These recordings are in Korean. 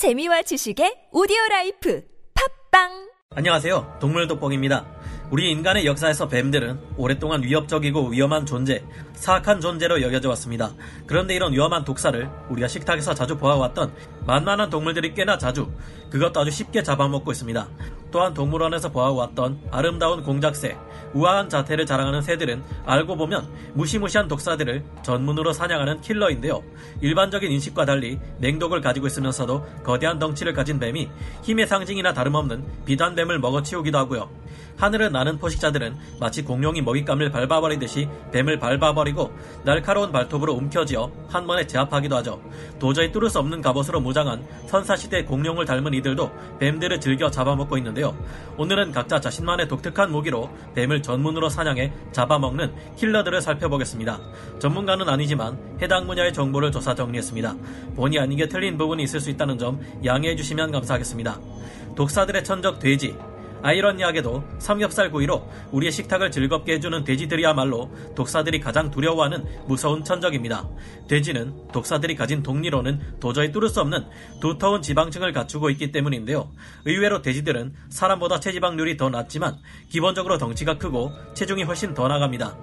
재미와 지식의 오디오 라이프 팟빵 안녕하세요. 동물돋보기입니다. 우리 인간의 역사에서 뱀들은 오랫동안 위협적이고 위험한 존재, 사악한 존재로 여겨져 왔습니다. 그런데 이런 위험한 독사를 우리가 식탁에서 자주 보아왔던 만만한 동물들이 꽤나 자주, 그것도 아주 쉽게 잡아먹고 있습니다. 또한 동물원에서 보아왔던 아름다운 공작새, 우아한 자태를 자랑하는 새들은 알고 보면 무시무시한 독사들을 전문으로 사냥하는 킬러인데요. 일반적인 인식과 달리 맹독을 가지고 있으면서도 거대한 덩치를 가진 뱀이 힘의 상징이나 다름없는 비단 뱀을 먹어치우기도 하고요. 하늘을 나는 포식자들은 마치 공룡이 먹잇감을 밟아버리듯이 뱀을 밟아버리고 날카로운 발톱으로 움켜쥐어 한 번에 제압하기도 하죠. 도저히 뚫을 수 없는 갑옷으로 무장한 선사시대 공룡을 닮은 이들도 뱀들을 즐겨 잡아먹고 있는데요. 오늘은 각자 자신만의 독특한 무기로 뱀을 전문으로 사냥해 잡아먹는 킬러들을 살펴보겠습니다. 전문가는 아니지만 해당 분야의 정보를 조사 정리했습니다. 본의 아니게 틀린 부분이 있을 수 있다는 점 양해해 주시면 감사하겠습니다. 독사들의 천적 돼지, 아이러니하게도 삼겹살 구이로 우리의 식탁을 즐겁게 해주는 돼지들이야말로 독사들이 가장 두려워하는 무서운 천적입니다. 돼지는 독사들이 가진 독리로는 도저히 뚫을 수 없는 두터운 지방층을 갖추고 있기 때문인데요. 의외로 돼지들은 사람보다 체지방률이 더 낮지만 기본적으로 덩치가 크고 체중이 훨씬 더 나갑니다.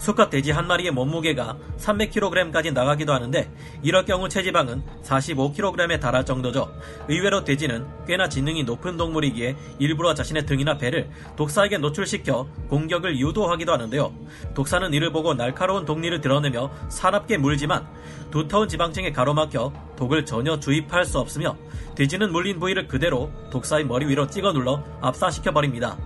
수컷 돼지 한 마리의 몸무게가 300kg까지 나가기도 하는데 이럴 경우 체지방은 45kg에 달할 정도죠. 의외로 돼지는 꽤나 지능이 높은 동물이기에 일부러 자신의 등이나 배를 독사에게 노출시켜 공격을 유도하기도 하는데요. 독사는 이를 보고 날카로운 독리를 드러내며 사납게 물지만 두터운 지방층에 가로막혀 독을 전혀 주입할 수 없으며 돼지는 물린 부위를 그대로 독사의 머리 위로 찍어 눌러 압사시켜 버립니다.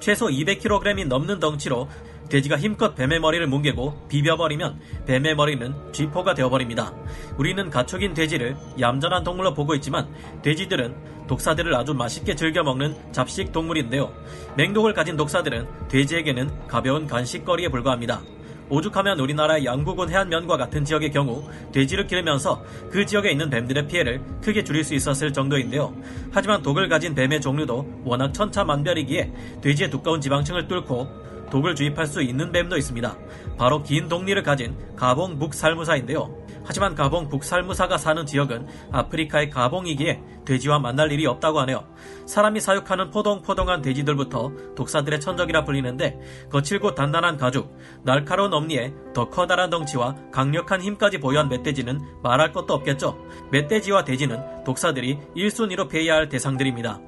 최소 200kg이 넘는 덩치로 돼지가 힘껏 뱀의 머리를 뭉개고 비벼버리면 뱀의 머리는 쥐포가 되어버립니다. 우리는 가축인 돼지를 얌전한 동물로 보고 있지만 돼지들은 독사들을 아주 맛있게 즐겨 먹는 잡식 동물인데요. 맹독을 가진 독사들은 돼지에게는 가벼운 간식거리에 불과합니다. 오죽하면 우리나라의 양구군 해안면과 같은 지역의 경우 돼지를 기르면서 그 지역에 있는 뱀들의 피해를 크게 줄일 수 있었을 정도인데요. 하지만 독을 가진 뱀의 종류도 워낙 천차만별이기에 돼지의 두꺼운 지방층을 뚫고 독을 주입할 수 있는 뱀도 있습니다. 바로 긴 독리를 가진 가봉 북살무사인데요. 하지만 가봉 북살무사가 사는 지역은 아프리카의 가봉이기에 돼지와 만날 일이 없다고 하네요. 사람이 사육하는 포동포동한 돼지들부터 독사들의 천적이라 불리는데 거칠고 단단한 가죽, 날카로운 엄니에 더 커다란 덩치와 강력한 힘까지 보유한 멧돼지는 말할 것도 없겠죠. 멧돼지와 돼지는 독사들이 1순위로 피해야 할 대상들입니다.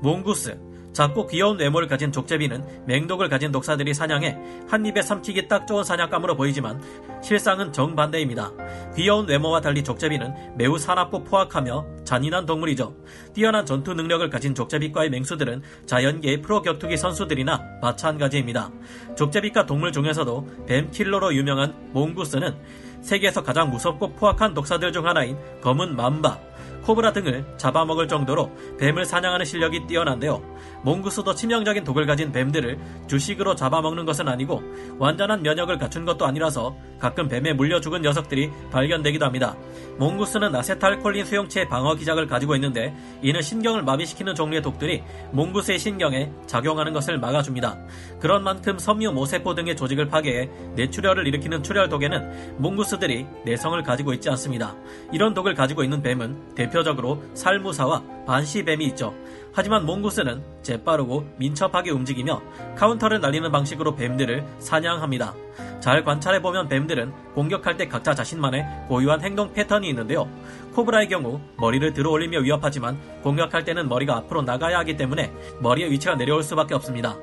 몽구스, 작고 귀여운 외모를 가진 족제비는 맹독을 가진 독사들이 사냥해 한 입에 삼키기 딱 좋은 사냥감으로 보이지만 실상은 정반대입니다. 귀여운 외모와 달리 족제비는 매우 사납고 포악하며 잔인한 동물이죠. 뛰어난 전투 능력을 가진 족제비과의 맹수들은 자연계의 프로 격투기 선수들이나 마찬가지입니다. 족제비과 동물 중에서도 뱀킬러로 유명한 몽구스는 세계에서 가장 무섭고 포악한 독사들 중 하나인 검은 맘바, 코브라 등을 잡아먹을 정도로 뱀을 사냥하는 실력이 뛰어난데요. 몽구스도 치명적인 독을 가진 뱀들을 주식으로 잡아먹는 것은 아니고 완전한 면역을 갖춘 것도 아니라서 가끔 뱀에 물려 죽은 녀석들이 발견되기도 합니다. 몽구스는 아세탈콜린 수용체의 방어 기작을 가지고 있는데 이는 신경을 마비시키는 종류의 독들이 몽구스의 신경에 작용하는 것을 막아줍니다. 그런 만큼 섬유 모세포 등의 조직을 파괴해 뇌출혈을 일으키는 출혈 독에는 몽구스들이 내성을 가지고 있지 않습니다. 이런 독을 가지고 있는 뱀은 대표적으로 살무사와 반시뱀이 있죠. 하지만 몽구스는 재빠르고 민첩하게 움직이며 카운터를 날리는 방식으로 뱀들을 사냥합니다. 잘 관찰해보면 뱀들은 공격할 때 각자 자신만의 고유한 행동 패턴이 있는데요. 코브라의 경우 머리를 들어 올리며 위협하지만 공격할 때는 머리가 앞으로 나가야 하기 때문에 머리의 위치가 내려올 수밖에 없습니다.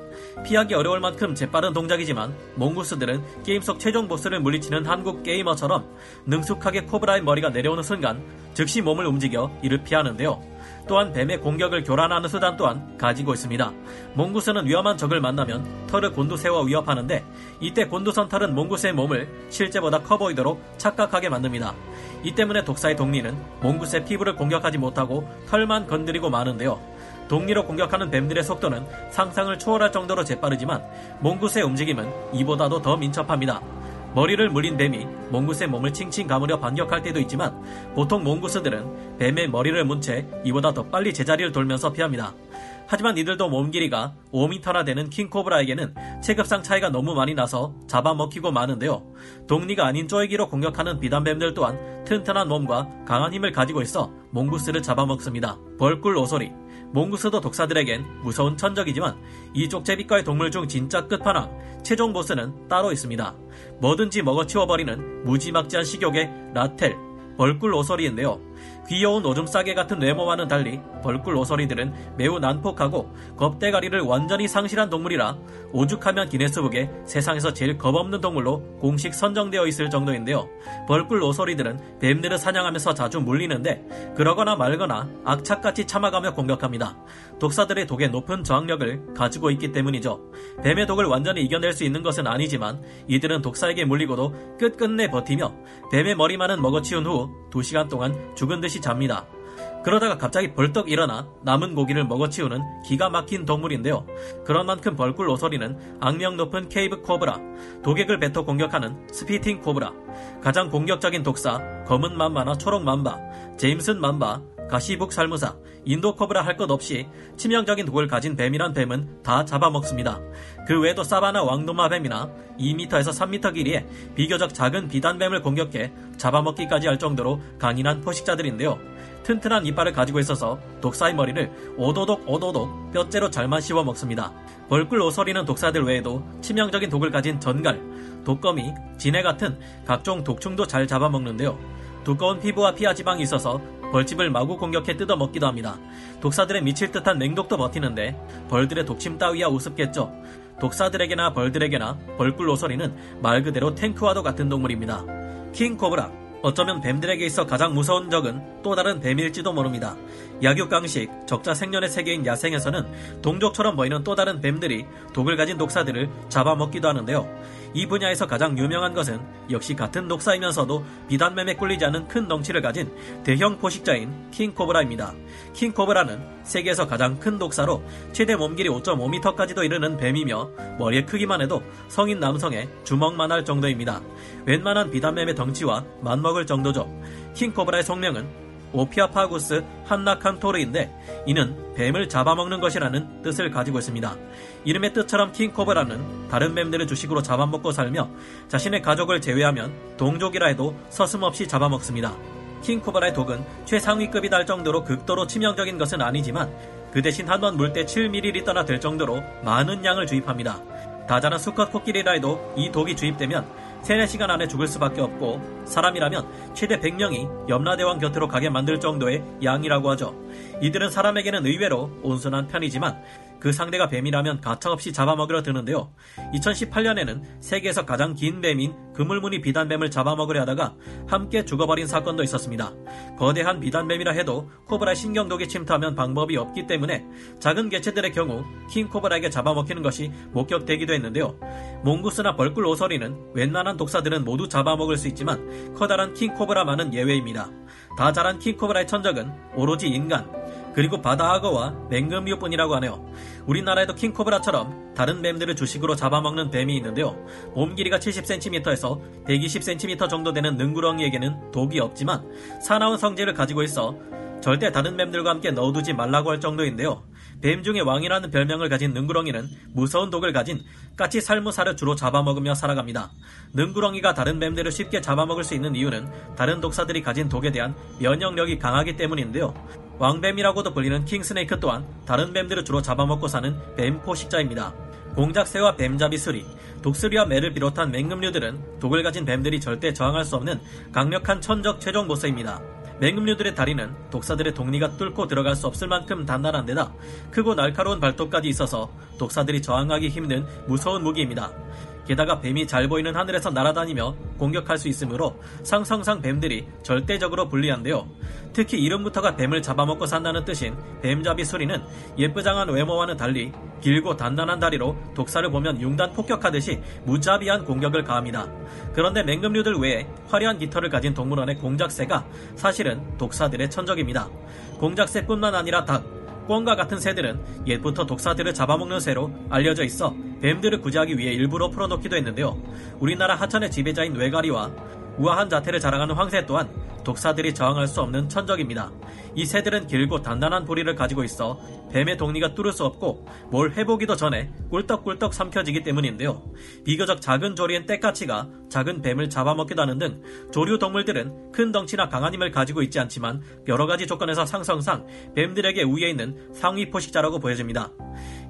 피하기 어려울 만큼 재빠른 동작이지만 몽구스들은 게임 속 최종 보스를 물리치는 한국 게이머처럼 능숙하게 코브라의 머리가 내려오는 순간 즉시 몸을 움직여 이를 피하는데요. 또한 뱀의 공격을 교란하는 수단 또한 가지고 있습니다. 몽구스는 위험한 적을 만나면 털을 곤두세워 위협하는데 이때 곤두선 털은 몽구스의 몸을 실제보다 커 보이도록 착각하게 만듭니다. 이 때문에 독사의 독리는 몽구스의 피부를 공격하지 못하고 털만 건드리고 마는데요. 독리로 공격하는 뱀들의 속도는 상상을 초월할 정도로 재빠르지만 몽구스의 움직임은 이보다도 더 민첩합니다. 머리를 물린 뱀이 몽구스의 몸을 칭칭 감으려 반격할 때도 있지만 보통 몽구스들은 뱀의 머리를 문 채 이보다 더 빨리 제자리를 돌면서 피합니다. 하지만 이들도 몸 길이가 5m나 되는 킹코브라에게는 체급상 차이가 너무 많이 나서 잡아먹히고 마는데요. 독리가 아닌 쪼이기로 공격하는 비단뱀들 또한 튼튼한 몸과 강한 힘을 가지고 있어 몽구스를 잡아먹습니다. 벌꿀 오소리 몽구스도 독사들에겐 무서운 천적이지만 이쪽 제비과의 동물 중 진짜 끝판왕 최종 보스는 따로 있습니다. 뭐든지 먹어치워버리는 무지막지한 식욕의 라텔 벌꿀 오소리인데요. 귀여운 오줌 싸개 같은 외모와는 달리 벌꿀 오소리들은 매우 난폭하고 겁대가리를 완전히 상실한 동물이라 오죽하면 기네스북에 세상에서 제일 겁없는 동물로 공식 선정되어 있을 정도인데요. 벌꿀 오소리들은 뱀들을 사냥하면서 자주 물리는데 그러거나 말거나 악착같이 참아가며 공격합니다. 독사들의 독에 높은 저항력을 가지고 있기 때문이죠. 뱀의 독을 완전히 이겨낼 수 있는 것은 아니지만 이들은 독사에게 물리고도 끝끝내 버티며 뱀의 머리만은 먹어치운 후 2시간 동안 죽은 듯이 잡니다. 그러다가 갑자기 벌떡 일어나 남은 고기를 먹어치우는 기가 막힌 동물인데요. 그런 만큼 벌꿀 오소리는 악명 높은 케이프 코브라, 독액을 뱉어 공격하는 spitting 코브라, 가장 공격적인 독사, 검은 맘바나 초록 맘바, 제임슨 맘바, 가시북 살무사, 인도 코브라 할 것 없이 치명적인 독을 가진 뱀이란 뱀은 다 잡아먹습니다. 그 외에도 사바나 왕도마뱀이나 2m에서 3m 길이의 비교적 작은 비단뱀을 공격해 잡아먹기까지 할 정도로 강인한 포식자들인데요. 튼튼한 이빨을 가지고 있어서 독사의 머리를 오도독 오도독 뼈째로 잘만 씹어 먹습니다. 벌꿀 오소리는 독사들 외에도 치명적인 독을 가진 전갈, 독거미, 진해 같은 각종 독충도 잘 잡아먹는데요. 두꺼운 피부와 피하 지방이 있어서 벌집을 마구 공격해 뜯어먹기도 합니다. 독사들의 미칠 듯한 맹독도 버티는데 벌들의 독침 따위야 우습겠죠. 독사들에게나 벌들에게나 벌꿀 오소리는 말 그대로 탱크와도 같은 동물입니다. 킹 코브라 어쩌면 뱀들에게 있어 가장 무서운 적은 또 다른 뱀일지도 모릅니다. 약육강식, 적자 생년의 세계인 야생에서는 동족처럼 보이는 또 다른 뱀들이 독을 가진 독사들을 잡아먹기도 하는데요. 이 분야에서 가장 유명한 것은 역시 같은 독사이면서도 비단뱀에 꿀리지 않은 큰 덩치를 가진 대형 포식자인 킹코브라입니다. 킹코브라는 세계에서 가장 큰 독사로 최대 몸길이 5.5m까지도 이르는 뱀이며 머리의 크기만 해도 성인 남성의 주먹만 할 정도입니다. 웬만한 비단뱀의 덩치와 맞먹을 정도죠. 킹코브라의 속명은 오피아파구스 한나칸토르인데 이는 뱀을 잡아먹는 것이라는 뜻을 가지고 있습니다. 이름의 뜻처럼 킹코브라는 다른 뱀들을 주식으로 잡아먹고 살며 자신의 가족을 제외하면 동족이라 해도 서슴없이 잡아먹습니다. 킹코브라의 독은 최상위급이 달 정도로 극도로 치명적인 것은 아니지만 그 대신 한 번 물 때 7ml나 될 정도로 많은 양을 주입합니다. 다자란 수컷 코끼리라 해도 이 독이 주입되면 3, 4시간 안에 죽을 수밖에 없고 사람이라면 최대 100명이 염라대왕 곁으로 가게 만들 정도의 양이라고 하죠. 이들은 사람에게는 의외로 온순한 편이지만 그 상대가 뱀이라면 가차없이 잡아먹으려 드는데요. 2018년에는 세계에서 가장 긴 뱀인 그물무늬 비단뱀을 잡아먹으려 하다가 함께 죽어버린 사건도 있었습니다. 거대한 비단뱀이라 해도 코브라 신경독이 침투하면 방법이 없기 때문에 작은 개체들의 경우 킹코브라에게 잡아먹히는 것이 목격되기도 했는데요. 몽구스나 벌꿀 오서리는 웬만한 독사들은 모두 잡아먹을 수 있지만 커다란 킹코브라만은 예외입니다. 다 자란 킹코브라의 천적은 오로지 인간, 그리고 바다 악어와 맹금류뿐이라고 하네요. 우리나라에도 킹코브라처럼 다른 뱀들을 주식으로 잡아먹는 뱀이 있는데요. 몸 길이가 70cm에서 120cm 정도 되는 능구렁이에게는 독이 없지만 사나운 성질을 가지고 있어 절대 다른 뱀들과 함께 넣어두지 말라고 할 정도인데요. 뱀 중의 왕이라는 별명을 가진 능구렁이는 무서운 독을 가진 까치 살무사를 주로 잡아먹으며 살아갑니다. 능구렁이가 다른 뱀들을 쉽게 잡아먹을 수 있는 이유는 다른 독사들이 가진 독에 대한 면역력이 강하기 때문인데요. 왕뱀이라고도 불리는 킹스네이크 또한 다른 뱀들을 주로 잡아먹고 사는 뱀 포식자입니다. 공작새와 뱀잡이 수리, 독수리와 매를 비롯한 맹금류들은 독을 가진 뱀들이 절대 저항할 수 없는 강력한 천적 최종 보스입니다. 맹금류들의 다리는 독사들의 독리가 뚫고 들어갈 수 없을 만큼 단단한 데다 크고 날카로운 발톱까지 있어서 독사들이 저항하기 힘든 무서운 무기입니다. 게다가 뱀이 잘 보이는 하늘에서 날아다니며 공격할 수 있으므로 상성상 뱀들이 절대적으로 불리한데요. 특히 이름부터가 뱀을 잡아먹고 산다는 뜻인 뱀잡이 수리는 예쁘장한 외모와는 달리 길고 단단한 다리로 독사를 보면 융단 폭격하듯이 무자비한 공격을 가합니다. 그런데 맹금류들 외에 화려한 깃털을 가진 동물원의 공작새가 사실은 독사들의 천적입니다. 공작새뿐만 아니라 닭, 꿩과 같은 새들은 옛부터 독사들을 잡아먹는 새로 알려져 있어 뱀들을 구제하기 위해 일부러 풀어놓기도 했는데요. 우리나라 하천의 지배자인 외가리와 우아한 자태를 자랑하는 황새 또한 독사들이 저항할 수 없는 천적입니다. 이 새들은 길고 단단한 부리를 가지고 있어 뱀의 독리가 뚫을 수 없고 뭘 해보기도 전에 꿀떡꿀떡 삼켜지기 때문인데요. 비교적 작은 조리엔 떼까치가 작은 뱀을 잡아먹기도 하는 등 조류 동물들은 큰 덩치나 강한 힘을 가지고 있지 않지만 여러 가지 조건에서 상성상 뱀들에게 우위에 있는 상위 포식자라고 보여집니다.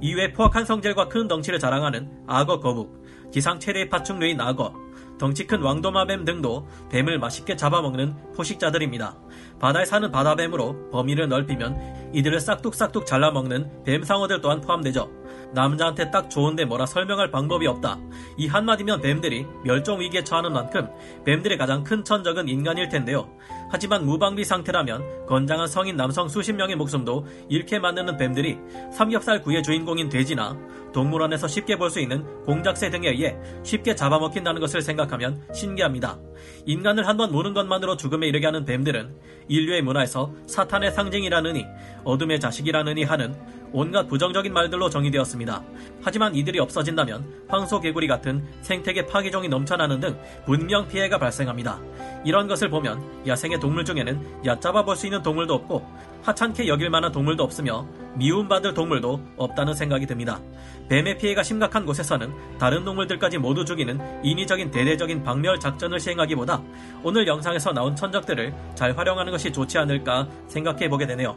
이외 포악한 성질과 큰 덩치를 자랑하는 악어 거북, 지상 최대의 파충류인 악어, 덩치 큰 왕도마뱀 등도 뱀을 맛있게 잡아먹는 포식자들입니다. 바다에 사는 바다뱀으로 범위를 넓히면 이들을 싹둑싹둑 잘라먹는 뱀상어들 또한 포함되죠. 남자한테 딱 좋은데 뭐라 설명할 방법이 없다. 이 한마디면 뱀들이 멸종 위기에 처하는 만큼 뱀들의 가장 큰 천적은 인간일 텐데요. 하지만 무방비 상태라면 건장한 성인 남성 수십 명의 목숨도 잃게 만드는 뱀들이 삼겹살 구이의 주인공인 돼지나 동물원에서 쉽게 볼 수 있는 공작새 등에 의해 쉽게 잡아먹힌다는 것을 생각하면 신기합니다. 인간을 한번 모는 것만으로 죽음에 이르게 하는 뱀들은 인류의 문화에서 사탄의 상징이라느니 어둠의 자식이라느니 하는 온갖 부정적인 말들로 정의되었습니다. 하지만 이들이 없어진다면 황소개구리 같은 생태계 파괴종이 넘쳐나는 등 분명 피해가 발생합니다. 이런 것을 보면 야생의 동물 중에는 얕잡아 볼 수 있는 동물도 없고 하찮게 여길 만한 동물도 없으며 미움받을 동물도 없다는 생각이 듭니다. 뱀의 피해가 심각한 곳에서는 다른 동물들까지 모두 죽이는 인위적인 대대적인 박멸 작전을 시행하기보다 오늘 영상에서 나온 천적들을 잘 활용하는 것이 좋지 않을까 생각해 보게 되네요.